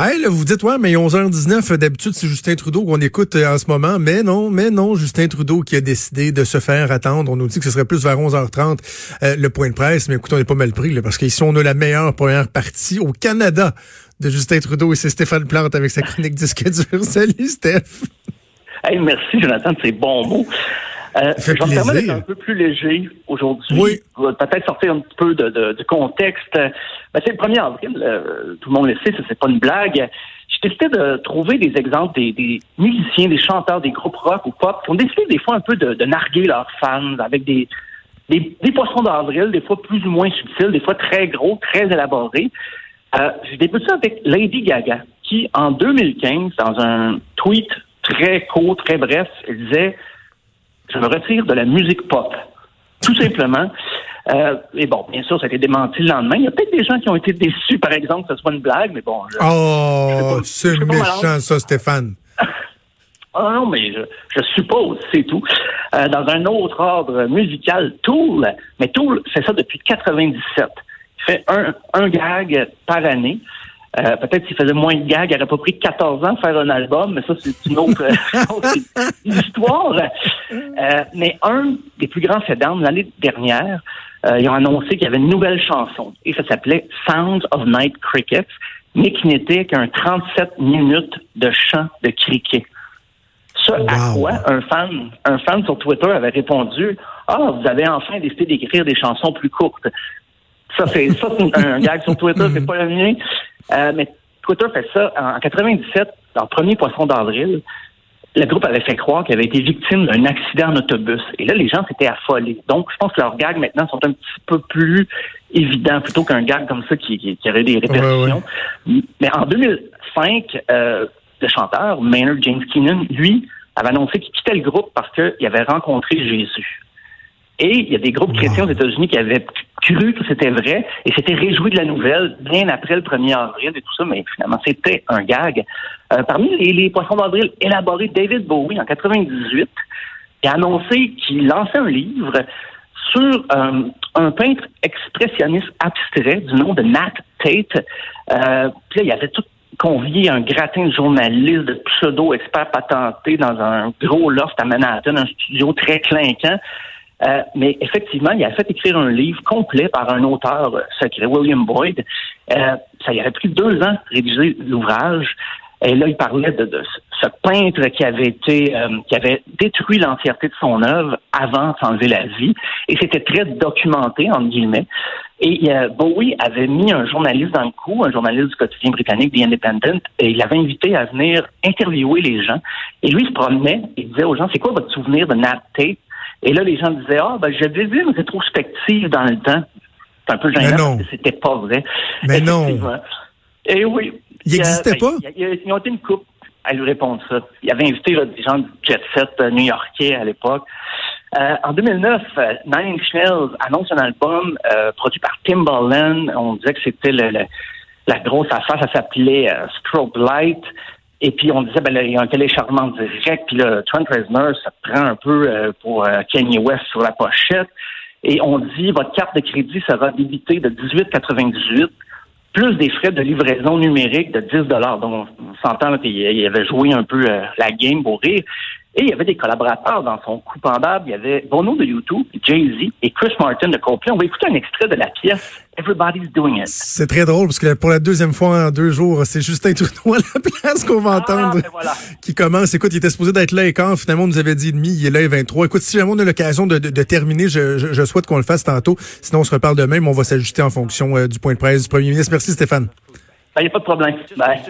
Hey, là, vous dites, ouais, mais 11h19, d'habitude, c'est Justin Trudeau qu'on écoute euh, en ce moment. Mais non, mais non, Justin Trudeau qui a décidé de se faire attendre. On nous dit que ce serait plus vers 11h30 euh, le point de presse. Mais écoute, on n'est pas mal pris, là, parce qu'ici, on a la meilleure première partie au Canada de Justin Trudeau et c'est Stéphane Plante avec sa chronique disque dur. Salut, Steph. Hey, merci, Jonathan, de ces bons mots. Euh, je vais me permettre d'être un peu plus léger aujourd'hui. Oui. Peut-être sortir un peu de, de, du contexte. Ben, c'est le 1er avril. Euh, tout le monde le sait, ça c'est pas une blague. J'ai décidé de trouver des exemples des, des, musiciens, des chanteurs, des groupes rock ou pop qui ont décidé des fois un peu de, de narguer leurs fans avec des, des, des poissons d'avril, des fois plus ou moins subtils, des fois très gros, très élaborés. Euh, J'ai débuté ça avec Lady Gaga, qui en 2015, dans un tweet très court, très bref, elle disait je me retire de la musique pop. Tout simplement. Euh, et bon, bien sûr, ça a été démenti le lendemain. Il y a peut-être des gens qui ont été déçus, par exemple, que ce soit une blague, mais bon. Je, oh, c'est méchant, ça, Stéphane. Ah non, mais je, je suppose, c'est tout. Euh, dans un autre ordre musical, Tool, mais Tool fait ça depuis 97. Il fait un, un gag par année. Euh, peut-être s'il faisait moins de gags, il n'aurait pas pris 14 ans de faire un album, mais ça, c'est une autre histoire. Euh, mais un des plus grands faits l'année dernière, euh, ils ont annoncé qu'il y avait une nouvelle chanson, et ça s'appelait Sounds of Night Crickets, mais qui n'était qu'un 37 minutes de chant de cricket. Ça, à quoi un fan, un fan sur Twitter avait répondu Ah, vous avez enfin décidé d'écrire des chansons plus courtes. Ça, c'est ça, un gag sur Twitter, c'est pas le mien. Euh, mais Twitter fait ça en 97, leur premier poisson d'avril. Le groupe avait fait croire qu'il avait été victime d'un accident en autobus. Et là, les gens s'étaient affolés. Donc, je pense que leurs gags maintenant sont un petit peu plus évidents plutôt qu'un gag comme ça qui, qui, qui aurait des répercussions. Mais en 2005, euh, le chanteur Maynard James Keenan, lui, avait annoncé qu'il quittait le groupe parce qu'il avait rencontré Jésus. Et il y a des groupes chrétiens aux États-Unis qui avaient cru que c'était vrai et s'étaient réjouis de la nouvelle bien après le 1er avril et tout ça, mais finalement, c'était un gag. Euh, parmi les, poissons d'avril élaborés, David Bowie, en 98, a annoncé qu'il lançait un livre sur euh, un peintre expressionniste abstrait du nom de Nat Tate. Euh, puis là, il avait tout convié un gratin de journalistes, de pseudo-experts patentés dans un gros loft à Manhattan, un studio très clinquant. Euh, mais effectivement, il a fait écrire un livre complet par un auteur secret, William Boyd. Euh, ça y aurait pris deux ans de rédiger l'ouvrage. Et là, il parlait de, ce peintre qui avait été, euh, qui avait détruit l'entièreté de son œuvre avant de s'enlever la vie. Et c'était très documenté, entre guillemets. Et Bowie avait mis un journaliste dans le coup, un journaliste du quotidien britannique, The Independent, et il l'avait invité à venir interviewer les gens. Et lui, il se promenait, il disait aux gens, c'est quoi votre souvenir de Nat Tate? Et là, les gens disaient, ah, ben, j'avais vu une rétrospective dans le temps. C'est un peu gênant parce que c'était pas vrai. Mais non. Et oui. Il n'existait pas? Ils ont été une coupe à lui répondre ça. Il avait invité des gens du jet set euh, new-yorkais à l'époque. Euh, en 2009, euh, Nine Inch Nails annonce un album produit par Timbaland. On disait que c'était la grosse affaire. Ça s'appelait Strobe Light. Et puis on disait, ben, il y a un téléchargement direct, puis Trent Reznor ça prend un peu euh, pour euh, Kanye West sur la pochette. Et on dit, votre carte de crédit sera débitée de 18,98 plus des frais de livraison numérique de 10 Donc, on s'entend qu'il avait joué un peu euh, la game pour rire. Et il y avait des collaborateurs dans son coup pendable. Il y avait Bono de YouTube, Jay-Z et Chris Martin de Coldplay. On va écouter un extrait de la pièce Everybody's Doing It. C'est très drôle parce que pour la deuxième fois en deux jours, c'est Justin Trudeau à la place qu'on va ah, entendre ben voilà. qui commence. Écoute, il était supposé d'être là et quand finalement on nous avait dit demi, il est là et 23. Écoute, si jamais on a l'occasion de, de, terminer, je, je, souhaite qu'on le fasse tantôt. Sinon, on se reparle demain, mais on va s'ajuster en fonction euh, du point de presse du premier ministre. Merci Stéphane. Il ben, n'y a pas de problème. Bye.